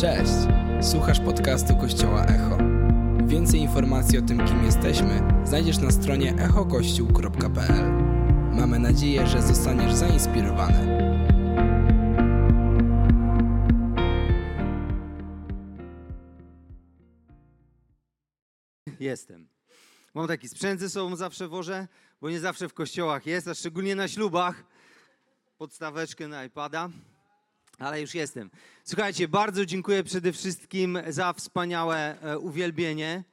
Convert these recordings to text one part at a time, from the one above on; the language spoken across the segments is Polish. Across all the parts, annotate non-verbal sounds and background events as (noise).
Cześć! Słuchasz podcastu Kościoła Echo. Więcej informacji o tym, kim jesteśmy, znajdziesz na stronie echokościół.pl. Mamy nadzieję, że zostaniesz zainspirowany. Jestem. Mam taki sprzęt ze sobą zawsze wożę, bo nie zawsze w kościołach jest, a szczególnie na ślubach. Podstaweczkę na iPada, ale już jestem. Słuchajcie, bardzo dziękuję przede wszystkim za wspaniałe e, uwielbienie,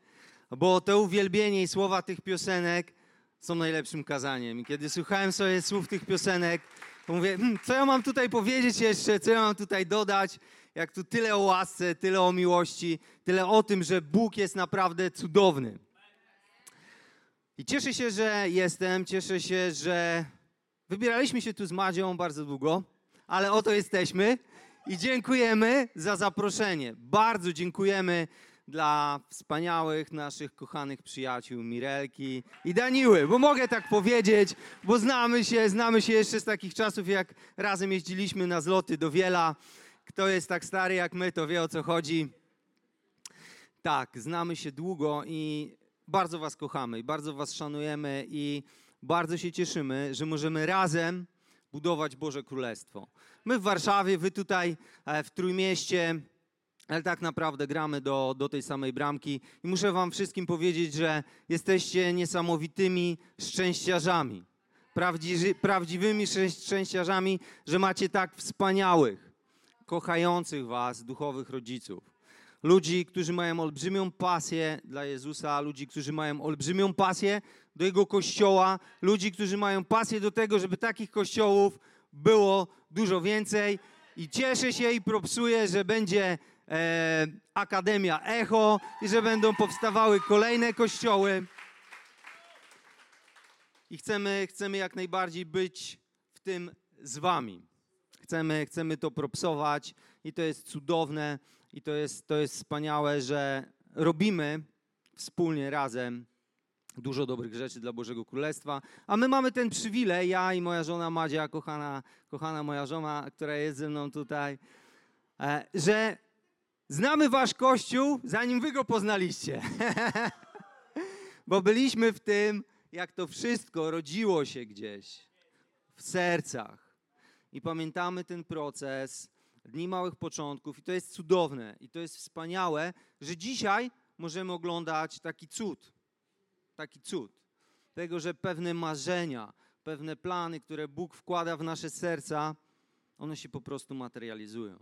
bo to uwielbienie i słowa tych piosenek są najlepszym kazaniem. I kiedy słuchałem sobie słów tych piosenek, to mówię, hmm, co ja mam tutaj powiedzieć jeszcze, co ja mam tutaj dodać, jak tu tyle o łasce, tyle o miłości, tyle o tym, że Bóg jest naprawdę cudowny. I cieszę się, że jestem, cieszę się, że wybieraliśmy się tu z Madzią bardzo długo, ale oto jesteśmy i dziękujemy za zaproszenie. Bardzo dziękujemy dla wspaniałych naszych kochanych przyjaciół Mirelki i Daniły, bo mogę tak powiedzieć, bo znamy się, znamy się jeszcze z takich czasów, jak razem jeździliśmy na zloty do Wiela. Kto jest tak stary jak my, to wie o co chodzi. Tak, znamy się długo i bardzo Was kochamy i bardzo Was szanujemy i bardzo się cieszymy, że możemy razem budować Boże Królestwo. My w Warszawie, Wy tutaj e, w Trójmieście, ale tak naprawdę gramy do, do tej samej bramki i muszę Wam wszystkim powiedzieć, że jesteście niesamowitymi szczęściarzami. Prawdziwy, prawdziwymi szczę- szczęściarzami, że macie tak wspaniałych, kochających Was duchowych rodziców. Ludzi, którzy mają olbrzymią pasję dla Jezusa, ludzi, którzy mają olbrzymią pasję do Jego kościoła, ludzi, którzy mają pasję do tego, żeby takich kościołów było dużo więcej. I cieszę się i propsuję, że będzie e, Akademia Echo i że będą powstawały kolejne kościoły. I chcemy, chcemy jak najbardziej być w tym z Wami. Chcemy, chcemy to propsować i to jest cudowne i to jest, to jest wspaniałe, że robimy wspólnie razem dużo dobrych rzeczy dla Bożego Królestwa. A my mamy ten przywilej, ja i moja żona Madzia, kochana, kochana moja żona, która jest ze mną tutaj, e, że znamy wasz Kościół, zanim wy go poznaliście. (laughs) Bo byliśmy w tym, jak to wszystko rodziło się gdzieś w sercach. I pamiętamy ten proces dni małych początków, i to jest cudowne, i to jest wspaniałe, że dzisiaj możemy oglądać taki cud. Taki cud. Tego, że pewne marzenia, pewne plany, które Bóg wkłada w nasze serca, one się po prostu materializują.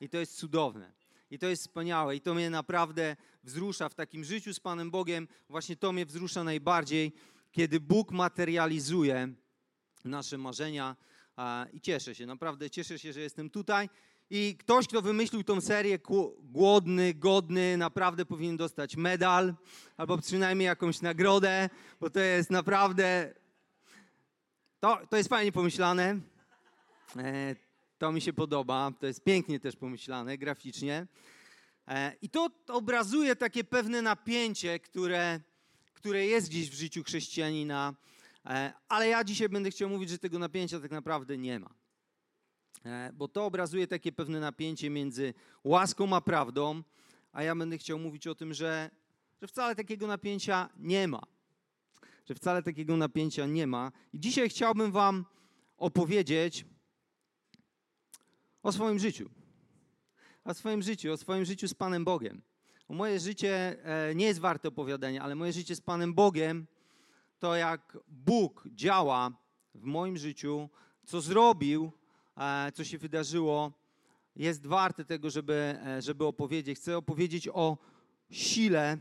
I to jest cudowne. I to jest wspaniałe. I to mnie naprawdę wzrusza w takim życiu z Panem Bogiem. Właśnie to mnie wzrusza najbardziej, kiedy Bóg materializuje nasze marzenia. I cieszę się, naprawdę cieszę się, że jestem tutaj. I ktoś, kto wymyślił tą serię, głodny, godny, naprawdę powinien dostać medal albo przynajmniej jakąś nagrodę, bo to jest naprawdę. To, to jest fajnie pomyślane. E, to mi się podoba. To jest pięknie też pomyślane graficznie. E, I to obrazuje takie pewne napięcie, które, które jest gdzieś w życiu chrześcijanina. E, Ale ja dzisiaj będę chciał mówić, że tego napięcia tak naprawdę nie ma. E, Bo to obrazuje takie pewne napięcie między łaską a prawdą, a ja będę chciał mówić o tym, że, że wcale takiego napięcia nie ma. Że wcale takiego napięcia nie ma. I dzisiaj chciałbym Wam opowiedzieć o swoim życiu. O swoim życiu, o swoim życiu z Panem Bogiem. Bo moje życie e, nie jest warte opowiadania, ale moje życie z Panem Bogiem to jak Bóg działa w moim życiu, co zrobił, e, co się wydarzyło, jest warte tego, żeby, e, żeby opowiedzieć. Chcę opowiedzieć o sile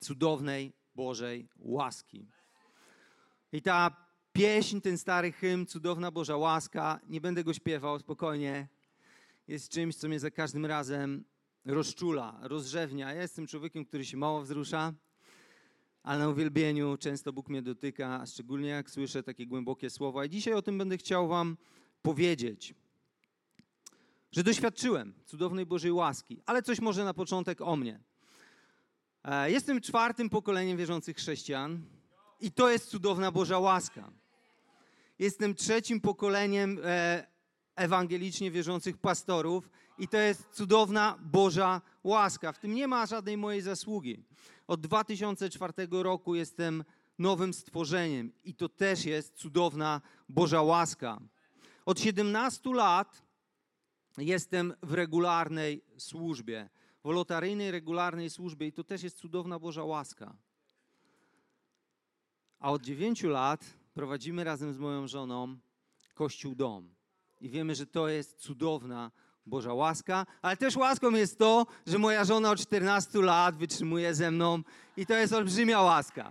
cudownej Bożej łaski. I ta pieśń, ten stary hymn, cudowna Boża łaska, nie będę go śpiewał spokojnie, jest czymś, co mnie za każdym razem rozczula, rozrzewnia. Ja jestem człowiekiem, który się mało wzrusza, ale na uwielbieniu często Bóg mnie dotyka, szczególnie jak słyszę takie głębokie słowa. I dzisiaj o tym będę chciał Wam powiedzieć. Że doświadczyłem cudownej Bożej łaski, ale coś może na początek o mnie. E, Jestem czwartym pokoleniem wierzących chrześcijan i to jest cudowna Boża łaska. Jestem trzecim pokoleniem e, ewangelicznie wierzących pastorów i to jest cudowna Boża łaska. W tym nie ma żadnej mojej zasługi. Od 2004 roku jestem nowym stworzeniem i to też jest cudowna Boża łaska. Od 17 lat jestem w regularnej służbie, wolotaryjnej, regularnej służbie i to też jest cudowna Boża łaska. A od 9 lat prowadzimy razem z moją żoną Kościół Dom. I wiemy, że to jest cudowna Boża łaska, ale też łaską jest to, że moja żona od 14 lat wytrzymuje ze mną i to jest olbrzymia łaska.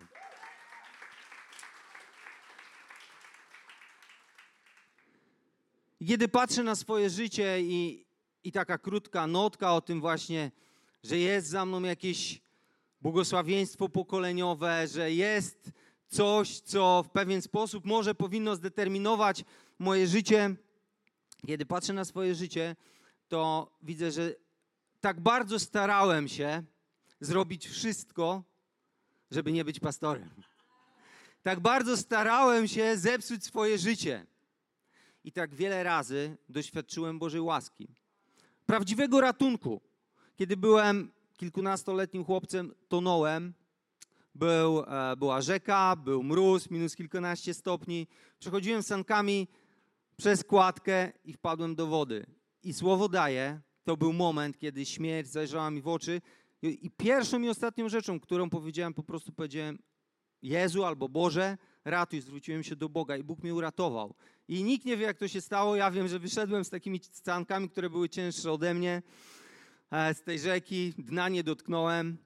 Kiedy patrzę na swoje życie i, i taka krótka notka o tym właśnie, że jest za mną jakieś błogosławieństwo pokoleniowe, że jest coś, co w pewien sposób może powinno zdeterminować moje życie. Kiedy patrzę na swoje życie, to widzę, że tak bardzo starałem się zrobić wszystko, żeby nie być pastorem. Tak bardzo starałem się zepsuć swoje życie. I tak wiele razy doświadczyłem Bożej łaski. Prawdziwego ratunku. Kiedy byłem kilkunastoletnim chłopcem, tonąłem. Był, e, była rzeka, był mróz, minus kilkanaście stopni. Przechodziłem sankami przez kładkę i wpadłem do wody. I słowo daje, to był moment, kiedy śmierć zajrzała mi w oczy. I pierwszą i ostatnią rzeczą, którą powiedziałem, po prostu powiedziałem: Jezu albo Boże, ratuj. Zwróciłem się do Boga i Bóg mnie uratował. I nikt nie wie, jak to się stało. Ja wiem, że wyszedłem z takimi sankami, które były cięższe ode mnie e, z tej rzeki, dna nie dotknąłem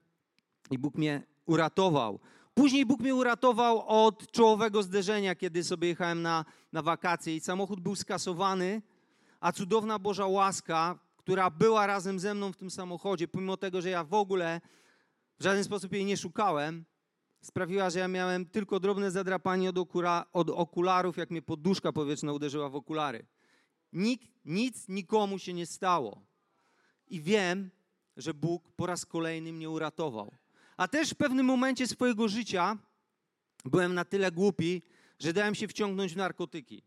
i Bóg mnie uratował. Później Bóg mnie uratował od czołowego zderzenia, kiedy sobie jechałem na, na wakacje i samochód był skasowany, a cudowna Boża łaska, która była razem ze mną w tym samochodzie, pomimo tego, że ja w ogóle w żaden sposób jej nie szukałem, sprawiła, że ja miałem tylko drobne zadrapanie od, okura, od okularów, jak mnie poduszka powietrzna uderzyła w okulary. Nikt, nic nikomu się nie stało. I wiem, że Bóg po raz kolejny mnie uratował. A też w pewnym momencie swojego życia byłem na tyle głupi, że dałem się wciągnąć w narkotyki,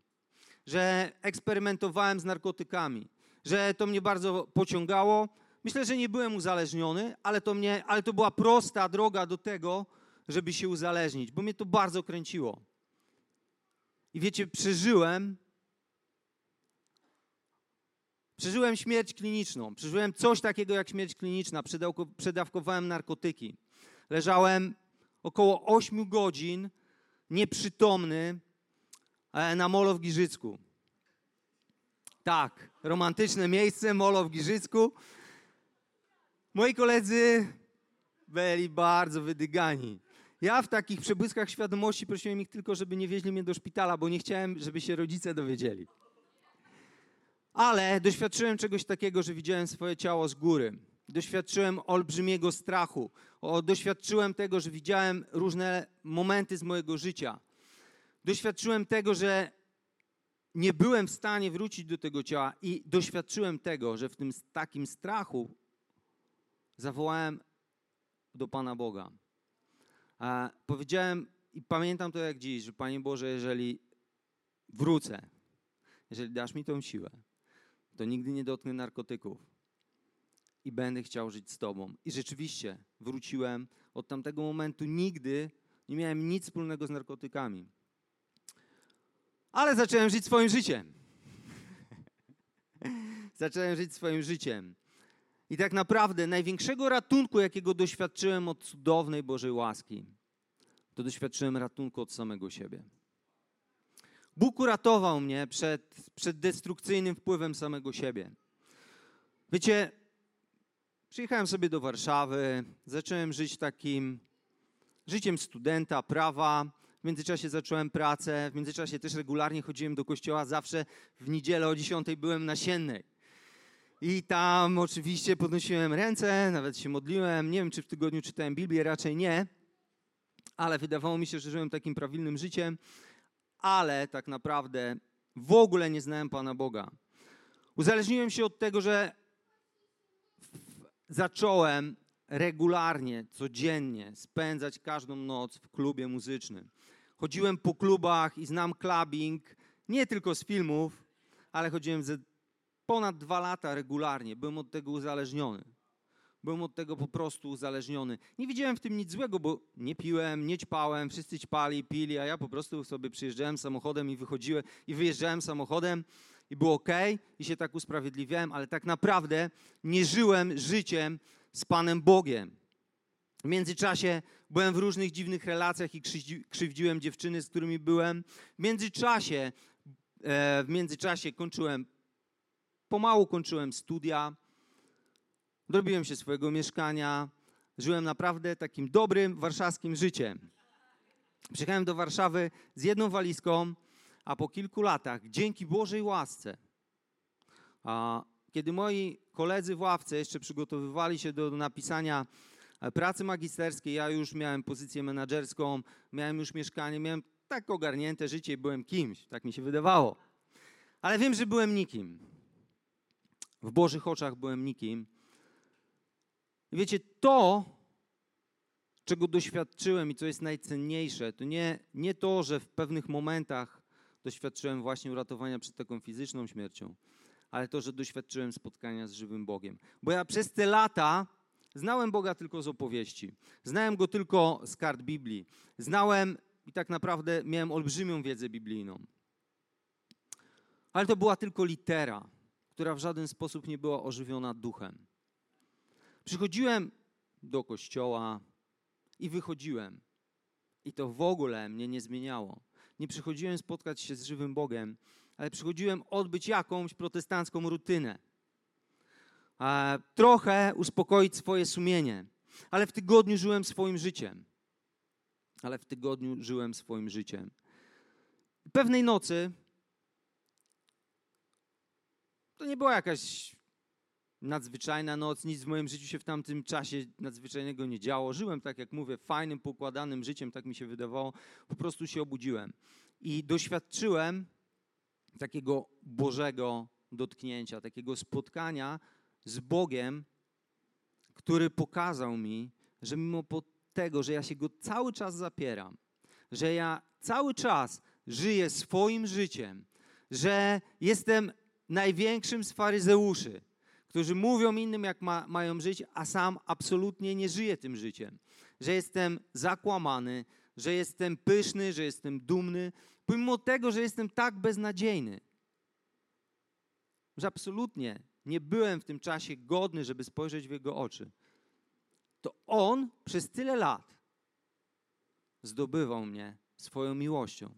że eksperymentowałem z narkotykami, że to mnie bardzo pociągało. Myślę, że nie byłem uzależniony, ale to, mnie, ale to była prosta droga do tego, żeby się uzależnić, bo mnie to bardzo kręciło. I wiecie, przeżyłem Przeżyłem śmierć kliniczną, przeżyłem coś takiego jak śmierć kliniczna, przedawkowałem narkotyki. Leżałem około 8 godzin nieprzytomny na molo w Giżycku. Tak, romantyczne miejsce, molo w Giżycku. Moi koledzy byli bardzo wydygani. Ja w takich przebłyskach świadomości prosiłem ich tylko, żeby nie wieźli mnie do szpitala, bo nie chciałem, żeby się rodzice dowiedzieli. Ale doświadczyłem czegoś takiego, że widziałem swoje ciało z góry. Doświadczyłem olbrzymiego strachu. O, doświadczyłem tego, że widziałem różne momenty z mojego życia. Doświadczyłem tego, że nie byłem w stanie wrócić do tego ciała i doświadczyłem tego, że w tym takim strachu zawołałem do Pana Boga. A powiedziałem i pamiętam to jak dziś, że Panie Boże, jeżeli wrócę, jeżeli dasz mi tą siłę, to nigdy nie dotknę narkotyków i będę chciał żyć z Tobą. I rzeczywiście wróciłem. Od tamtego momentu nigdy nie miałem nic wspólnego z narkotykami. Ale zacząłem żyć swoim życiem. (laughs) zacząłem żyć swoim życiem. I tak naprawdę największego ratunku, jakiego doświadczyłem od cudownej Bożej łaski, to doświadczyłem ratunku od samego siebie. Bóg uratował mnie przed, przed destrukcyjnym wpływem samego siebie. Wiecie, przyjechałem sobie do Warszawy, zacząłem żyć takim życiem studenta, prawa. W międzyczasie zacząłem pracę, w międzyczasie też regularnie chodziłem do kościoła, zawsze w niedzielę o 10 byłem na siennej. I tam oczywiście podnosiłem ręce, nawet się modliłem. Nie wiem, czy w tygodniu czytałem Biblię, raczej nie, ale wydawało mi się, że żyłem takim prawilnym życiem ale tak naprawdę w ogóle nie znałem Pana Boga. Uzależniłem się od tego, że zacząłem regularnie, codziennie spędzać każdą noc w klubie muzycznym. Chodziłem po klubach i znam clubbing nie tylko z filmów, ale chodziłem ze ponad dwa lata regularnie. Byłem od tego uzależniony. Byłem od tego po prostu uzależniony. Nie widziałem w tym nic złego, bo nie piłem, nie ćpałem, wszyscy ćpali, pili, a ja po prostu sobie przyjeżdżałem samochodem i wychodziłem i wyjeżdżałem samochodem i było ok, i się tak usprawiedliwiałem, ale tak naprawdę nie żyłem życiem z Panem Bogiem. W międzyczasie byłem w różnych dziwnych relacjach i krzywdziłem dziewczyny, z którymi byłem. W międzyczasie, e, w międzyczasie kończyłem, pomału kończyłem studia, dorobiłem się swojego mieszkania, żyłem naprawdę takim dobrym warszawskim życiem. Przyjechałem do Warszawy z jedną walizką, a po kilku latach, dzięki Bożej łasce, kiedy moi koledzy w ławce jeszcze przygotowywali się do napisania pracy magisterskiej, ja już miałem pozycję menedżerską, miałem już mieszkanie, miałem tak ogarnięte życie i byłem kimś, tak mi się wydawało. Ale wiem, że byłem nikim. W Bożych oczach byłem nikim. Wiecie, to, czego doświadczyłem i co jest najcenniejsze, to nie, nie to, że w pewnych momentach doświadczyłem właśnie uratowania przed taką fizyczną śmiercią, ale to, że doświadczyłem spotkania z żywym Bogiem. Bo ja przez te lata znałem Boga tylko z opowieści. Znałem Go tylko z kart Biblii. Znałem i tak naprawdę miałem olbrzymią wiedzę biblijną. Ale to była tylko litera, która w żaden sposób nie była ożywiona duchem. Przychodziłem do kościoła i wychodziłem. I to w ogóle mnie nie zmieniało. Nie przychodziłem spotkać się z żywym Bogiem, ale przychodziłem odbyć jakąś protestancką rutynę. Trochę uspokoić swoje sumienie, ale w tygodniu żyłem swoim życiem. Ale w tygodniu żyłem swoim życiem. Pewnej nocy to nie była jakaś nadzwyczajna noc, nic w moim życiu się w tamtym czasie nadzwyczajnego nie działo. Żyłem, tak jak mówię, fajnym, pokładanym życiem, tak mi się wydawało. Po prostu się obudziłem i doświadczyłem takiego Bożego dotknięcia, takiego spotkania z Bogiem, który pokazał mi, że mimo tego, że ja się go cały czas zapieram, że ja cały czas żyję swoim życiem, że jestem największym z faryzeuszy, którzy mówią innym, jak ma, mają żyć, a sam absolutnie nie żyję tym życiem. Że jestem zakłamany, że jestem pyszny, że jestem dumny, pomimo tego, że jestem tak beznadziejny, że absolutnie nie byłem w tym czasie godny, żeby spojrzeć w jego oczy, to on przez tyle lat zdobywał mnie swoją miłością.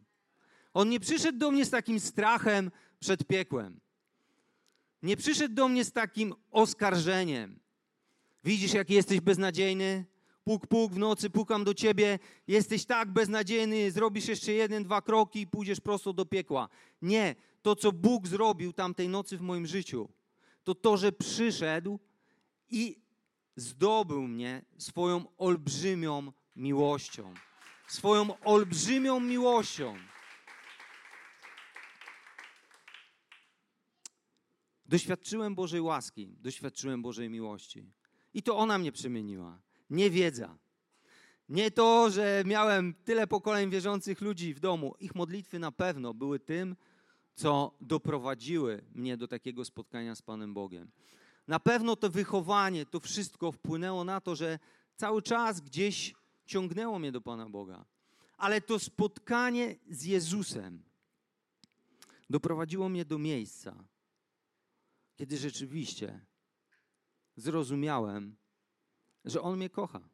On nie przyszedł do mnie z takim strachem przed piekłem. Nie przyszedł do mnie z takim oskarżeniem. Widzisz, jaki jesteś beznadziejny? Puk, puk, w nocy pukam do ciebie. Jesteś tak beznadziejny, zrobisz jeszcze jeden, dwa kroki i pójdziesz prosto do piekła. Nie, to co Bóg zrobił tamtej nocy w moim życiu, to to, że przyszedł i zdobył mnie swoją olbrzymią miłością. Swoją olbrzymią miłością. Doświadczyłem Bożej łaski, doświadczyłem Bożej miłości. I to ona mnie przemieniła. Nie wiedza. Nie to, że miałem tyle pokoleń wierzących ludzi w domu. Ich modlitwy na pewno były tym, co doprowadziły mnie do takiego spotkania z Panem Bogiem. Na pewno to wychowanie, to wszystko wpłynęło na to, że cały czas gdzieś ciągnęło mnie do Pana Boga. Ale to spotkanie z Jezusem doprowadziło mnie do miejsca, kiedy rzeczywiście zrozumiałem, że On mnie kocha.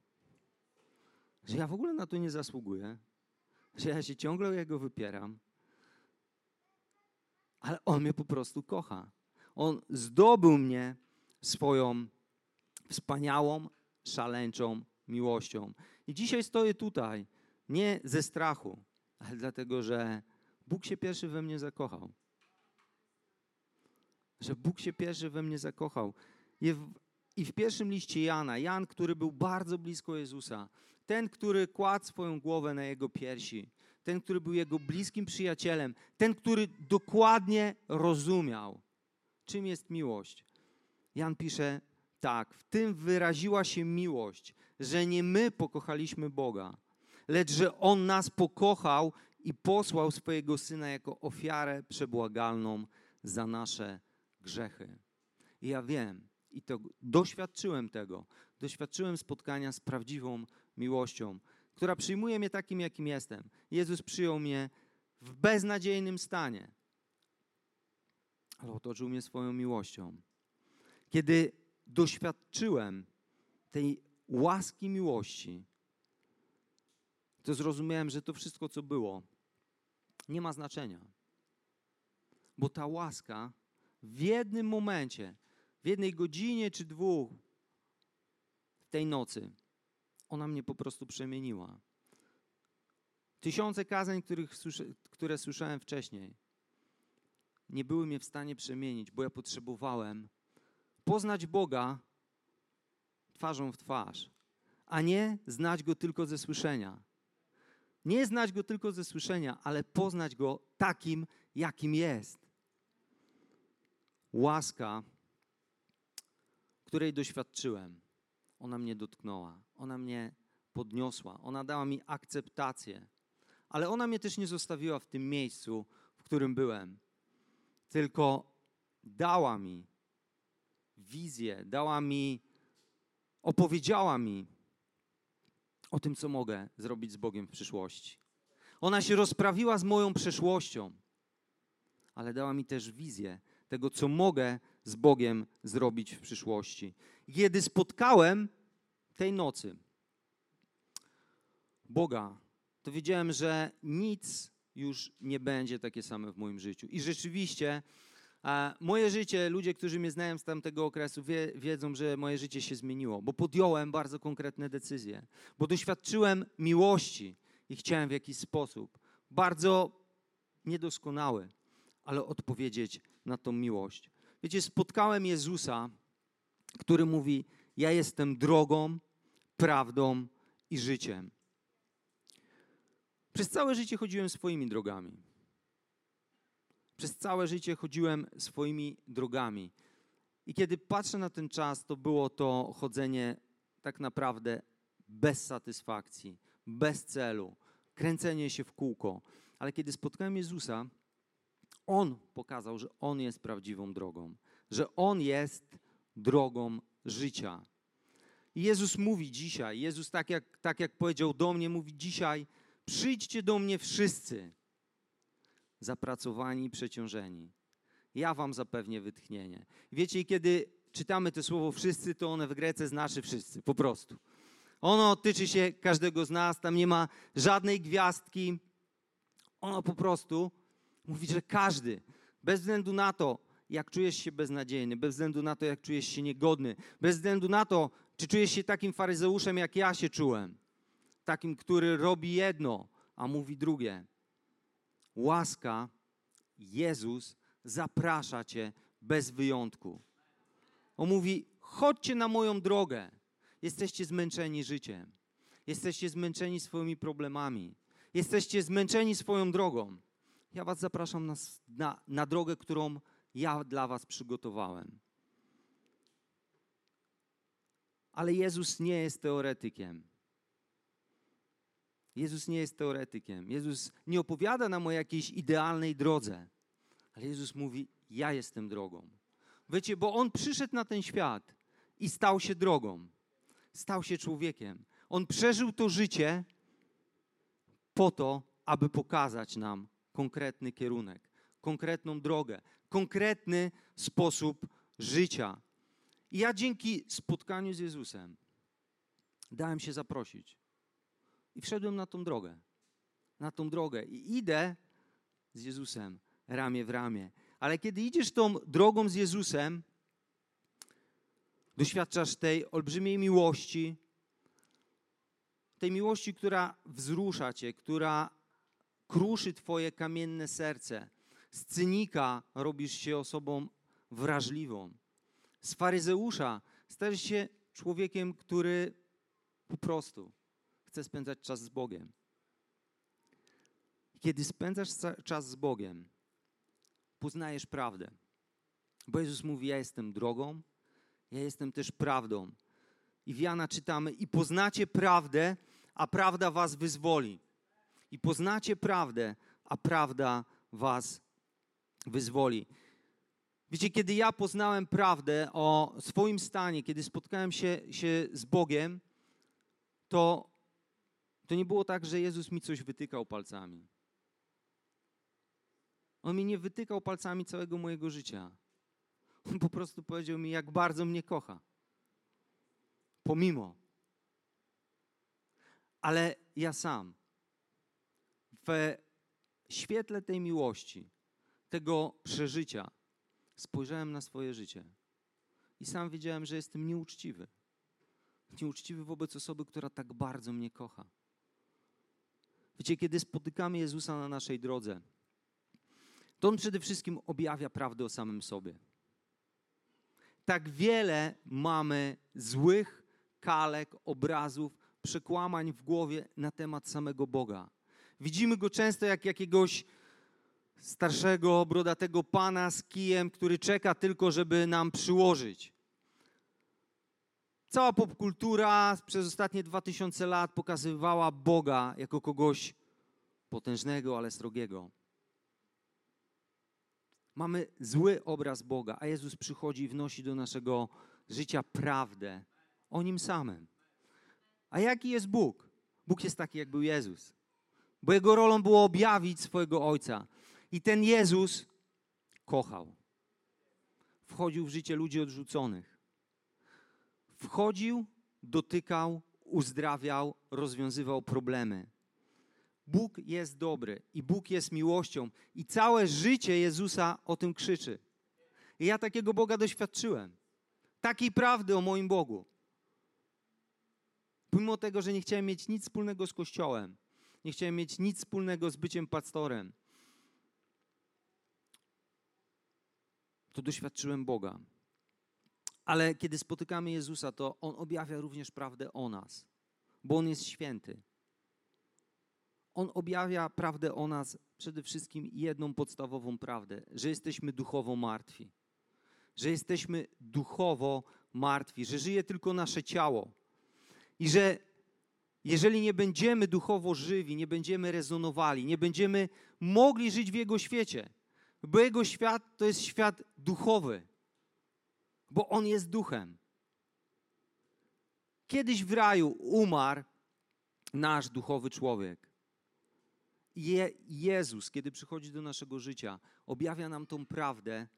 Że ja w ogóle na to nie zasługuję, że ja się ciągle o Jego wypieram, ale On mnie po prostu kocha. On zdobył mnie swoją wspaniałą, szaleńczą miłością. I dzisiaj stoję tutaj nie ze strachu, ale dlatego, że Bóg się pierwszy we mnie zakochał że Bóg się pierwszy we mnie zakochał. I w, pierwszym liście Jana, Jan, który był bardzo blisko Jezusa, ten, który kładł swoją głowę na jego piersi, ten, który był jego bliskim przyjacielem, ten, który dokładnie rozumiał, czym jest miłość. Jan pisze tak: W tym wyraziła się miłość, że nie my pokochaliśmy Boga, lecz że On nas pokochał i posłał swojego syna jako ofiarę przebłagalną za nasze grzechy. I ja wiem, i to doświadczyłem tego. Doświadczyłem spotkania z prawdziwą miłością, która przyjmuje mnie takim, jakim jestem. Jezus przyjął mnie w beznadziejnym stanie, ale otoczył mnie swoją miłością. Kiedy doświadczyłem tej łaski miłości, to zrozumiałem, że to wszystko, co było, nie ma znaczenia. Bo ta łaska w jednym momencie, w jednej godzinie czy dwóch tej nocy, ona mnie po prostu przemieniła. Tysiące kazań, których, które słyszałem wcześniej, nie były mnie w stanie przemienić, bo ja potrzebowałem poznać Boga twarzą w twarz, a nie znać Go tylko ze słyszenia. Nie znać Go tylko ze słyszenia, ale poznać Go takim, jakim jest. Łaska, której doświadczyłem, ona mnie dotknęła, ona mnie podniosła, ona dała mi akceptację, ale ona mnie też nie zostawiła w tym miejscu, w którym byłem, tylko dała mi wizję, dała mi, opowiedziała mi o tym, co mogę zrobić z Bogiem w przyszłości. Ona się rozprawiła z moją przeszłością, ale dała mi też wizję tego, co mogę z Bogiem zrobić w przyszłości. Kiedy spotkałem tej nocy Boga, to wiedziałem, że nic już nie będzie takie same w moim życiu. I rzeczywiście moje życie, ludzie, którzy mnie znają z tamtego okresu, wie, wiedzą, że moje życie się zmieniło, bo podjąłem bardzo konkretne decyzje, bo doświadczyłem miłości i chciałem w jakiś sposób, bardzo niedoskonały, ale odpowiedzieć na tą miłość. Wiecie, spotkałem Jezusa, który mówi: Ja jestem drogą, prawdą i życiem. Przez całe życie chodziłem swoimi drogami. Przez całe życie chodziłem swoimi drogami. I kiedy patrzę na ten czas, to było to chodzenie tak naprawdę bez satysfakcji, bez celu, kręcenie się w kółko. Ale kiedy spotkałem Jezusa, On pokazał, że On jest prawdziwą drogą, że On jest drogą życia. I Jezus mówi dzisiaj, Jezus tak jak, tak jak powiedział do mnie, mówi dzisiaj, przyjdźcie do mnie wszyscy, zapracowani i przeciążeni. Ja wam zapewnię wytchnienie. Wiecie, kiedy czytamy to słowo wszyscy, to one w Grece znaczy wszyscy, po prostu. Ono tyczy się każdego z nas, tam nie ma żadnej gwiazdki. Ono po prostu mówi, że każdy, bez względu na to, jak czujesz się beznadziejny, bez względu na to, jak czujesz się niegodny, bez względu na to, czy czujesz się takim faryzeuszem, jak ja się czułem, takim, który robi jedno, a mówi drugie łaska, Jezus zaprasza cię bez wyjątku. On mówi: chodźcie na moją drogę. Jesteście zmęczeni życiem. Jesteście zmęczeni swoimi problemami. Jesteście zmęczeni swoją drogą. Ja was zapraszam na, na, na drogę, którą ja dla was przygotowałem. Ale Jezus nie jest teoretykiem. Jezus nie jest teoretykiem. Jezus nie opowiada nam o jakiejś idealnej drodze, ale Jezus mówi: Ja jestem drogą. Wiecie, bo On przyszedł na ten świat i stał się drogą, stał się człowiekiem. On przeżył to życie po to, aby pokazać nam konkretny kierunek, konkretną drogę, konkretny sposób życia. I ja dzięki spotkaniu z Jezusem dałem się zaprosić. I wszedłem na tą drogę. Na tą drogę. I idę z Jezusem ramię w ramię. Ale kiedy idziesz tą drogą z Jezusem, doświadczasz tej olbrzymiej miłości, tej miłości, która wzrusza cię, która kruszy twoje kamienne serce. Z cynika robisz się osobą wrażliwą. Z faryzeusza stajesz się człowiekiem, który po prostu chce spędzać czas z Bogiem. Kiedy spędzasz czas z Bogiem, poznajesz prawdę. Bo Jezus mówi: Ja jestem drogą, ja jestem też prawdą. I w Jana czytamy: I poznacie prawdę, a prawda was wyzwoli. I poznacie prawdę, a prawda was wyzwoli. Wiecie, kiedy ja poznałem prawdę o swoim stanie, kiedy spotkałem się, się z Bogiem, to, to nie było tak, że Jezus mi coś wytykał palcami. On mi nie wytykał palcami całego mojego życia. On po prostu powiedział mi, jak bardzo mnie kocha. Pomimo. Ale ja sam, w świetle tej miłości, tego przeżycia, spojrzałem na swoje życie i sam wiedziałem, że jestem nieuczciwy. Nieuczciwy wobec osoby, która tak bardzo mnie kocha. Wiecie, kiedy spotykamy Jezusa na naszej drodze, to On przede wszystkim objawia prawdę o samym sobie. Tak wiele mamy złych kalek, obrazów, przekłamań w głowie na temat samego Boga. Widzimy go często jak jakiegoś starszego, brodatego pana z kijem, który czeka tylko, żeby nam przyłożyć. Cała popkultura przez ostatnie dwa tysiące lat pokazywała Boga jako kogoś potężnego, ale srogiego. Mamy zły obraz Boga, a Jezus przychodzi i wnosi do naszego życia prawdę o Nim samym. A jaki jest Bóg? Bóg jest taki, jak był Jezus. Bo Jego rolą było objawić swojego Ojca. I ten Jezus kochał. Wchodził w życie ludzi odrzuconych. Wchodził, dotykał, uzdrawiał, rozwiązywał problemy. Bóg jest dobry i Bóg jest miłością, i całe życie Jezusa o tym krzyczy. I ja takiego Boga doświadczyłem. Takiej prawdy o moim Bogu. Pomimo tego, że nie chciałem mieć nic wspólnego z Kościołem, nie chciałem mieć nic wspólnego z byciem pastorem, to doświadczyłem Boga. Ale kiedy spotykamy Jezusa, to On objawia również prawdę o nas, bo On jest święty. On objawia prawdę o nas, przede wszystkim jedną podstawową prawdę, że jesteśmy duchowo martwi. Że jesteśmy duchowo martwi, że żyje tylko nasze ciało. I że jeżeli nie będziemy duchowo żywi, nie będziemy rezonowali, nie będziemy mogli żyć w Jego świecie, bo Jego świat to jest świat duchowy, bo On jest duchem. Kiedyś w raju umarł nasz duchowy człowiek. Je, Jezus, kiedy przychodzi do naszego życia, objawia nam tą prawdę,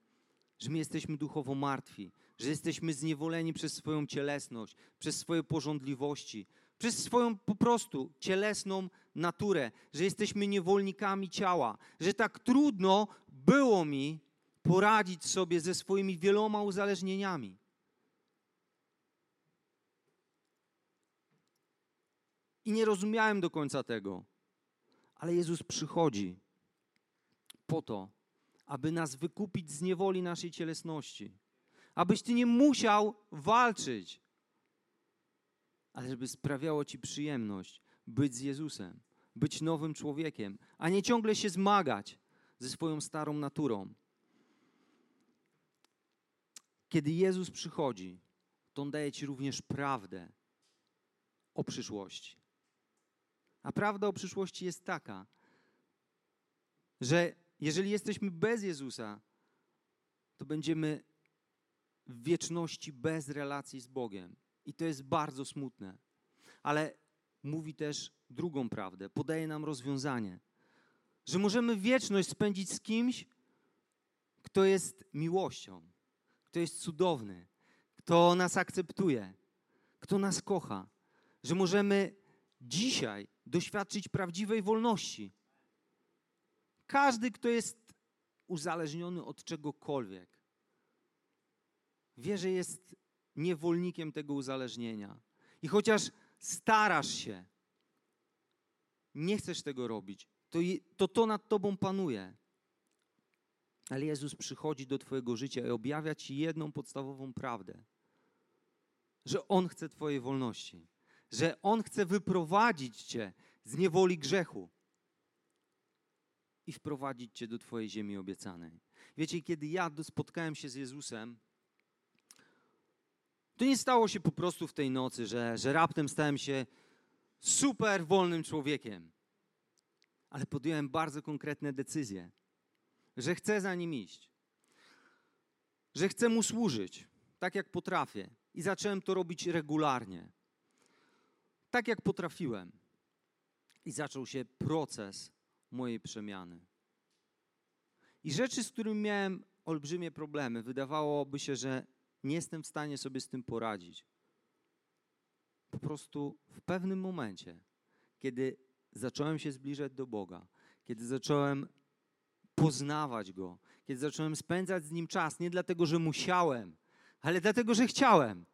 że my jesteśmy duchowo martwi, że jesteśmy zniewoleni przez swoją cielesność, przez swoje porządliwości, przez swoją po prostu cielesną naturę, że jesteśmy niewolnikami ciała, że tak trudno było mi poradzić sobie ze swoimi wieloma uzależnieniami. I nie rozumiałem do końca tego. Ale Jezus przychodzi po to, aby nas wykupić z niewoli naszej cielesności. Abyś ty nie musiał walczyć, ale żeby sprawiało ci przyjemność być z Jezusem, być nowym człowiekiem, a nie ciągle się zmagać ze swoją starą naturą. Kiedy Jezus przychodzi, to On daje ci również prawdę o przyszłości. A prawda o przyszłości jest taka, że jeżeli jesteśmy bez Jezusa, to będziemy w wieczności bez relacji z Bogiem. I to jest bardzo smutne. Ale mówi też drugą prawdę, podaje nam rozwiązanie, że możemy wieczność spędzić z kimś, kto jest miłością, kto jest cudowny, kto nas akceptuje, kto nas kocha, że możemy dzisiaj doświadczyć prawdziwej wolności. Każdy, kto jest uzależniony od czegokolwiek, wie, że jest niewolnikiem tego uzależnienia. I chociaż starasz się, nie chcesz tego robić, to to, to nad tobą panuje. Ale Jezus przychodzi do Twojego życia i objawia Ci jedną podstawową prawdę: że On chce Twojej wolności że On chce wyprowadzić cię z niewoli grzechu i wprowadzić cię do Twojej ziemi obiecanej. Wiecie, kiedy ja spotkałem się z Jezusem, to nie stało się po prostu w tej nocy, że, że raptem stałem się super wolnym człowiekiem, ale podjąłem bardzo konkretne decyzje, że chcę za nim iść. że chcę mu służyć tak, jak potrafię. I zacząłem to robić regularnie. Tak, jak potrafiłem. I zaczął się proces mojej przemiany. I rzeczy, z którymi miałem olbrzymie problemy, wydawałoby się, że nie jestem w stanie sobie z tym poradzić. Po prostu w pewnym momencie, kiedy zacząłem się zbliżać do Boga, kiedy zacząłem poznawać Go, kiedy zacząłem spędzać z Nim czas, nie dlatego, że musiałem, ale dlatego, że chciałem,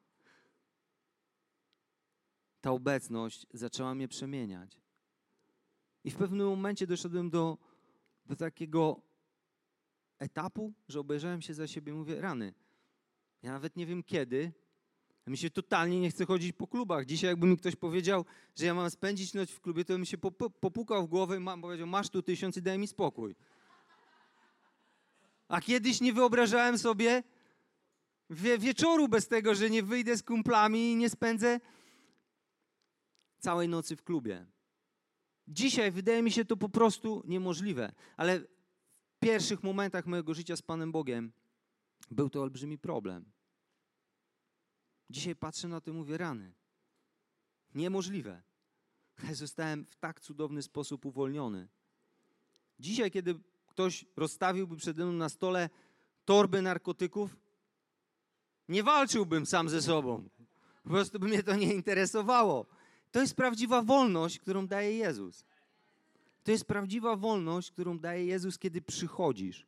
ta obecność zaczęła mnie przemieniać. I w pewnym momencie doszedłem do, do takiego etapu, że obejrzałem się za siebie i mówię, rany, ja nawet nie wiem kiedy, mi się totalnie nie chce chodzić po klubach. Dzisiaj jakby mi ktoś powiedział, że ja mam spędzić noc w klubie, to bym się popukał w głowę i powiedział, masz tu tysiąc i daj mi spokój. A kiedyś nie wyobrażałem sobie wie, wieczoru bez tego, że nie wyjdę z kumplami i nie spędzę całej nocy w klubie. Dzisiaj wydaje mi się to po prostu niemożliwe, ale w pierwszych momentach mojego życia z Panem Bogiem był to olbrzymi problem. Dzisiaj patrzę na to i mówię, rany. Niemożliwe. Zostałem w tak cudowny sposób uwolniony. Dzisiaj, kiedy ktoś rozstawiłby przede mną na stole torby narkotyków, nie walczyłbym sam ze sobą. Po prostu by mnie to nie interesowało. To jest prawdziwa wolność, którą daje Jezus. To jest prawdziwa wolność, którą daje Jezus, kiedy przychodzisz.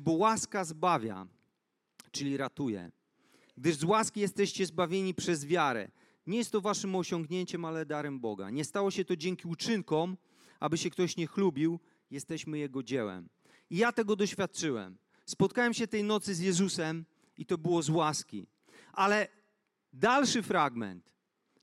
Bo łaska zbawia, czyli ratuje. Gdyż z łaski jesteście zbawieni przez wiarę. Nie jest to waszym osiągnięciem, ale darem Boga. Nie stało się to dzięki uczynkom, aby się ktoś nie chlubił. Jesteśmy Jego dziełem. I ja tego doświadczyłem. Spotkałem się tej nocy z Jezusem i to było z łaski. Ale dalszy fragment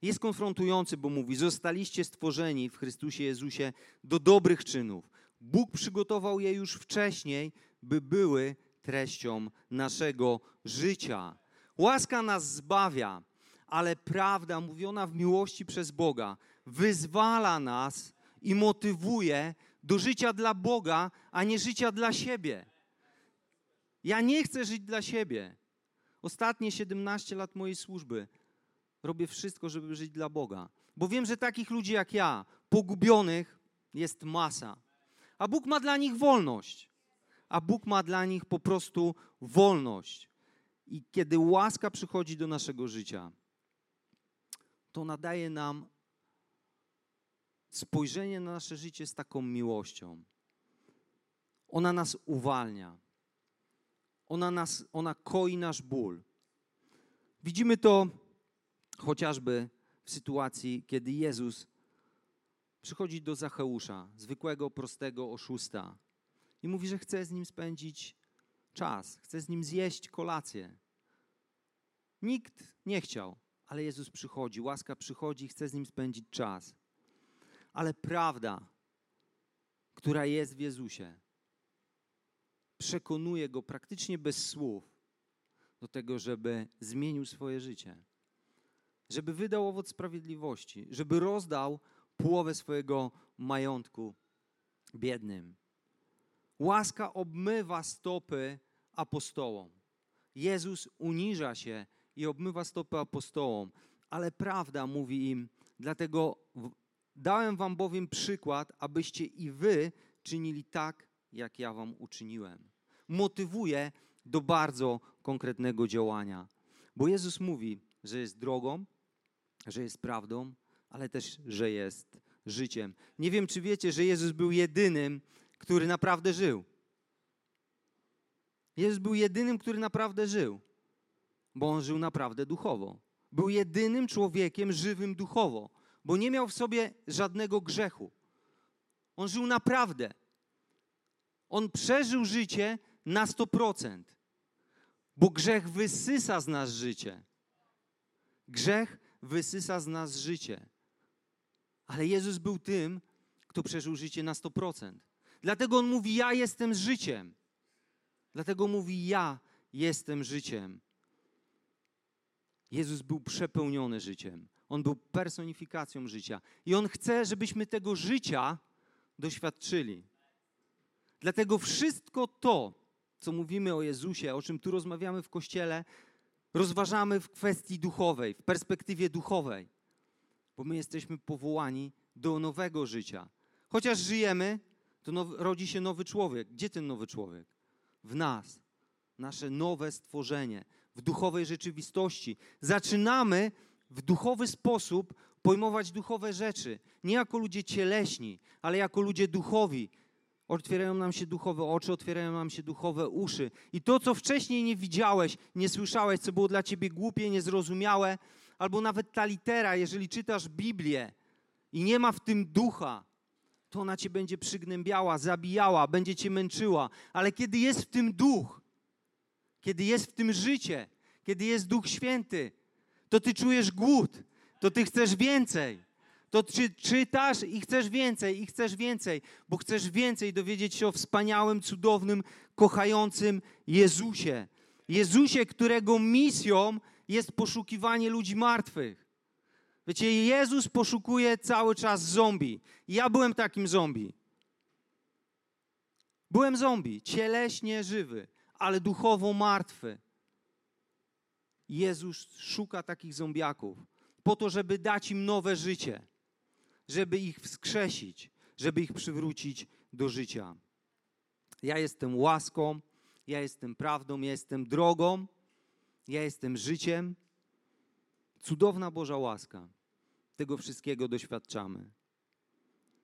jest konfrontujący, bo mówi: Zostaliście stworzeni w Chrystusie Jezusie do dobrych czynów. Bóg przygotował je już wcześniej, by były treścią naszego życia. Łaska nas zbawia, ale prawda mówiona w miłości przez Boga wyzwala nas i motywuje do życia dla Boga, a nie życia dla siebie. Ja nie chcę żyć dla siebie. Ostatnie 17 lat mojej służby robię wszystko, żeby żyć dla Boga. Bo wiem, że takich ludzi jak ja, pogubionych, jest masa. A Bóg ma dla nich wolność. A Bóg ma dla nich po prostu wolność. I kiedy łaska przychodzi do naszego życia, to nadaje nam spojrzenie na nasze życie z taką miłością. Ona nas uwalnia. Ona, nas, ona koi nasz ból. Widzimy to chociażby w sytuacji, kiedy Jezus przychodzi do Zacheusza, zwykłego, prostego oszusta, i mówi, że chce z nim spędzić czas, chce z nim zjeść kolację. Nikt nie chciał, ale Jezus przychodzi, łaska przychodzi, chce z nim spędzić czas. Ale prawda, która jest w Jezusie, przekonuje go praktycznie bez słów do tego, żeby zmienił swoje życie. Żeby wydał owoc sprawiedliwości, żeby rozdał połowę swojego majątku biednym. Łaska obmywa stopy apostołom. Jezus uniża się i obmywa stopy apostołom, ale prawda mówi im, dlatego dałem wam bowiem przykład, abyście i wy czynili tak, jak ja wam uczyniłem. Motywuje do bardzo konkretnego działania, bo Jezus mówi, że jest drogą, że jest prawdą, ale też, że jest życiem. Nie wiem, czy wiecie, że Jezus był jedynym, który naprawdę żył. Jezus był jedynym, który naprawdę żył, bo on żył naprawdę duchowo. Był jedynym człowiekiem żywym duchowo, bo nie miał w sobie żadnego grzechu. On żył naprawdę. On przeżył życie na 100%, bo grzech wysysa z nas życie. Grzech wysysa z nas życie. Ale Jezus był tym, kto przeżył życie na 100%. Dlatego on mówi: Ja jestem życiem. Dlatego mówi: Ja jestem życiem. Jezus był przepełniony życiem. On był personifikacją życia. I on chce, żebyśmy tego życia doświadczyli. Dlatego wszystko to, co mówimy o Jezusie, o czym tu rozmawiamy w kościele, rozważamy w kwestii duchowej, w perspektywie duchowej, bo my jesteśmy powołani do nowego życia. Chociaż żyjemy, to rodzi się nowy człowiek. Gdzie ten nowy człowiek? W nas. Nasze nowe stworzenie, w duchowej rzeczywistości. Zaczynamy w duchowy sposób pojmować duchowe rzeczy. Nie jako ludzie cieleśni, ale jako ludzie duchowi. Otwierają nam się duchowe oczy, otwierają nam się duchowe uszy. I to, co wcześniej nie widziałeś, nie słyszałeś, co było dla ciebie głupie, niezrozumiałe, albo nawet ta litera, jeżeli czytasz Biblię i nie ma w tym ducha, to ona cię będzie przygnębiała, zabijała, będzie cię męczyła. Ale kiedy jest w tym duch, kiedy jest w tym życie, kiedy jest Duch Święty, to ty czujesz głód, to ty chcesz więcej. To czy, czytasz i chcesz więcej, i chcesz więcej, bo chcesz więcej dowiedzieć się o wspaniałym, cudownym, kochającym Jezusie. Jezusie, którego misją jest poszukiwanie ludzi martwych. Wiecie, Jezus poszukuje cały czas zombie. Ja byłem takim zombie. Byłem zombie, cieleśnie żywy, ale duchowo martwy. Jezus szuka takich zombiaków po to, żeby dać im nowe życie, żeby ich wskrzesić, żeby ich przywrócić do życia. Ja jestem łaską, ja jestem prawdą, ja jestem drogą, ja jestem życiem. Cudowna Boża łaska. Tego wszystkiego doświadczamy.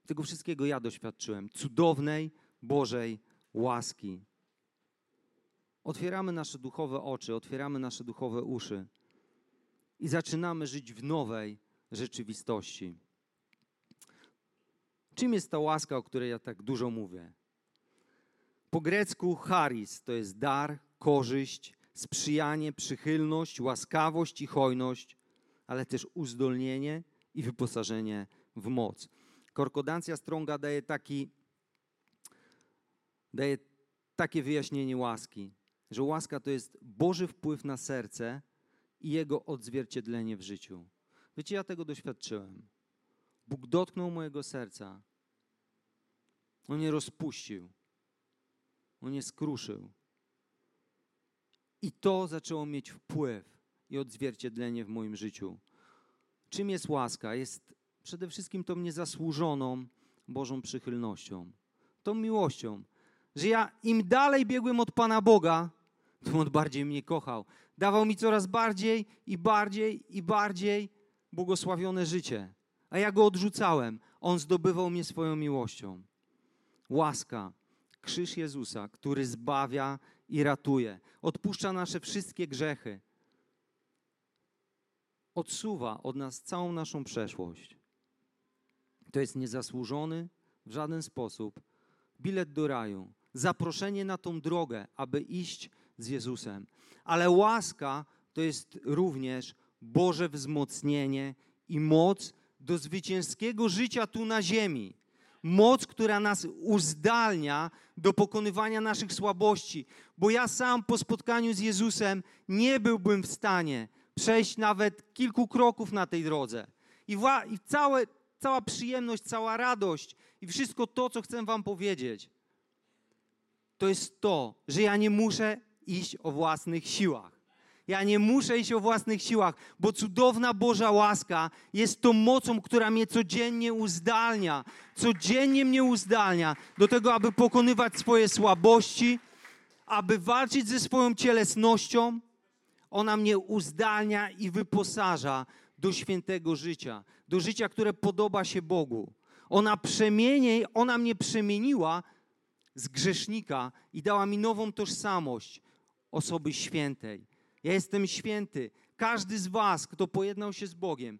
Tego wszystkiego ja doświadczyłem. Cudownej Bożej łaski. Otwieramy nasze duchowe oczy, otwieramy nasze duchowe uszy i zaczynamy żyć w nowej rzeczywistości. Czym jest ta łaska, o której ja tak dużo mówię? Po grecku charis to jest dar, korzyść, sprzyjanie, przychylność, łaskawość i hojność, ale też uzdolnienie i wyposażenie w moc. Korkodancja Stronga daje taki daje takie wyjaśnienie łaski, że łaska to jest Boży wpływ na serce i jego odzwierciedlenie w życiu. Wiecie, ja tego doświadczyłem. Bóg dotknął mojego serca. On nie rozpuścił. On nie skruszył. I to zaczęło mieć wpływ i odzwierciedlenie w moim życiu. Czym jest łaska? Jest przede wszystkim tą niezasłużoną Bożą przychylnością, tą miłością, że ja im dalej biegłem od Pana Boga, tym On bardziej mnie kochał. Dawał mi coraz bardziej i bardziej i bardziej błogosławione życie. A ja go odrzucałem. On zdobywał mnie swoją miłością. Łaska, krzyż Jezusa, który zbawia i ratuje, odpuszcza nasze wszystkie grzechy, odsuwa od nas całą naszą przeszłość. To jest niezasłużony w żaden sposób bilet do raju, zaproszenie na tą drogę, aby iść z Jezusem. Ale łaska to jest również Boże wzmocnienie i moc do zwycięskiego życia tu na ziemi. Moc, która nas uzdalnia do pokonywania naszych słabości, bo ja sam po spotkaniu z Jezusem nie byłbym w stanie przejść nawet kilku kroków na tej drodze. I, i całe, cała przyjemność, cała radość i wszystko to, co chcę Wam powiedzieć, to jest to, że ja nie muszę iść o własnych siłach. Ja nie muszę iść o własnych siłach, bo cudowna Boża łaska jest tą mocą, która mnie codziennie uzdalnia. Codziennie mnie uzdalnia do tego, aby pokonywać swoje słabości, aby walczyć ze swoją cielesnością. Ona mnie uzdalnia i wyposaża do świętego życia, do życia, które podoba się Bogu. Ona przemieni, ona mnie przemieniła z grzesznika i dała mi nową tożsamość osoby świętej. Ja jestem święty. Każdy z Was, kto pojednał się z Bogiem,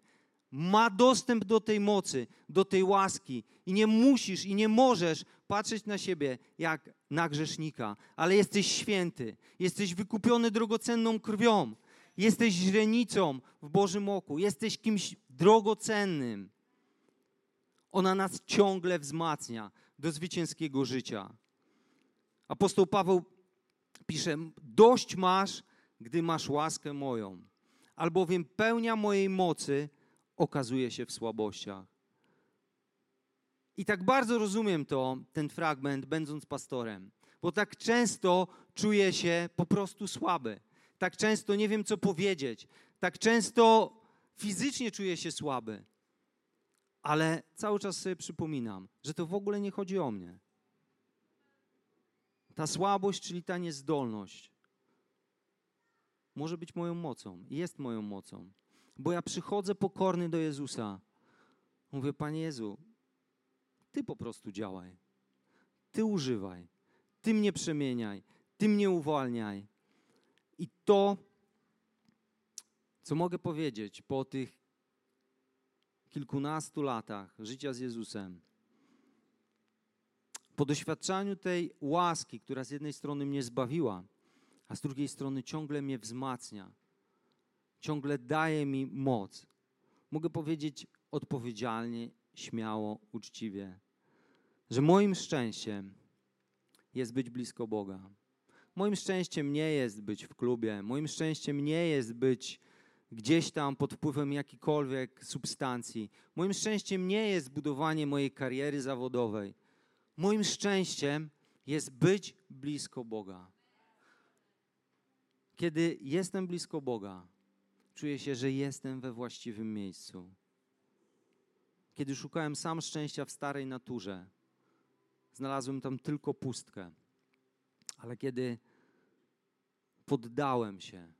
ma dostęp do tej mocy, do tej łaski i nie musisz i nie możesz patrzeć na siebie jak na grzesznika, ale jesteś święty, jesteś wykupiony drogocenną krwią, jesteś źrenicą w Bożym oku, jesteś kimś drogocennym. Ona nas ciągle wzmacnia do zwycięskiego życia. Apostoł Paweł pisze: Dość masz, gdy masz łaskę moją, albowiem pełnia mojej mocy okazuje się w słabościach. I tak bardzo rozumiem to, ten fragment, będąc pastorem, bo tak często czuję się po prostu słaby. Tak często nie wiem, co powiedzieć. Tak często fizycznie czuję się słaby. Ale cały czas sobie przypominam, że to w ogóle nie chodzi o mnie. Ta słabość, czyli ta niezdolność, może być moją mocą, jest moją mocą. Bo ja przychodzę pokorny do Jezusa. Mówię, Panie Jezu, Ty po prostu działaj. Ty używaj. Ty mnie przemieniaj. Ty mnie uwalniaj. I to, co mogę powiedzieć po tych kilkunastu latach życia z Jezusem, po doświadczaniu tej łaski, która z jednej strony mnie zbawiła, a z drugiej strony ciągle mnie wzmacnia, ciągle daje mi moc, mogę powiedzieć odpowiedzialnie, śmiało, uczciwie, że moim szczęściem jest być blisko Boga. Moim szczęściem nie jest być w klubie, moim szczęściem nie jest być gdzieś tam pod wpływem jakiejkolwiek substancji. Moim szczęściem nie jest budowanie mojej kariery zawodowej. Moim szczęściem jest być blisko Boga. Kiedy jestem blisko Boga, czuję się, że jestem we właściwym miejscu. Kiedy szukałem sam szczęścia w starej naturze, znalazłem tam tylko pustkę. Ale kiedy poddałem się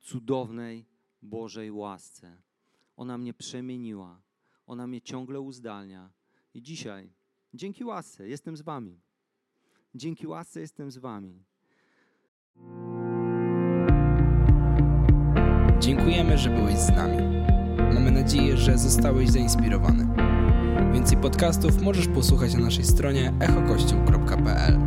cudownej Bożej łasce, ona mnie przemieniła, ona mnie ciągle uzdalnia. I dzisiaj, dzięki łasce, jestem z Wami. Dzięki łasce jestem z Wami. Dziękujemy, że byłeś z nami. Mamy nadzieję, że zostałeś zainspirowany. Więcej podcastów możesz posłuchać na naszej stronie echokościół.pl.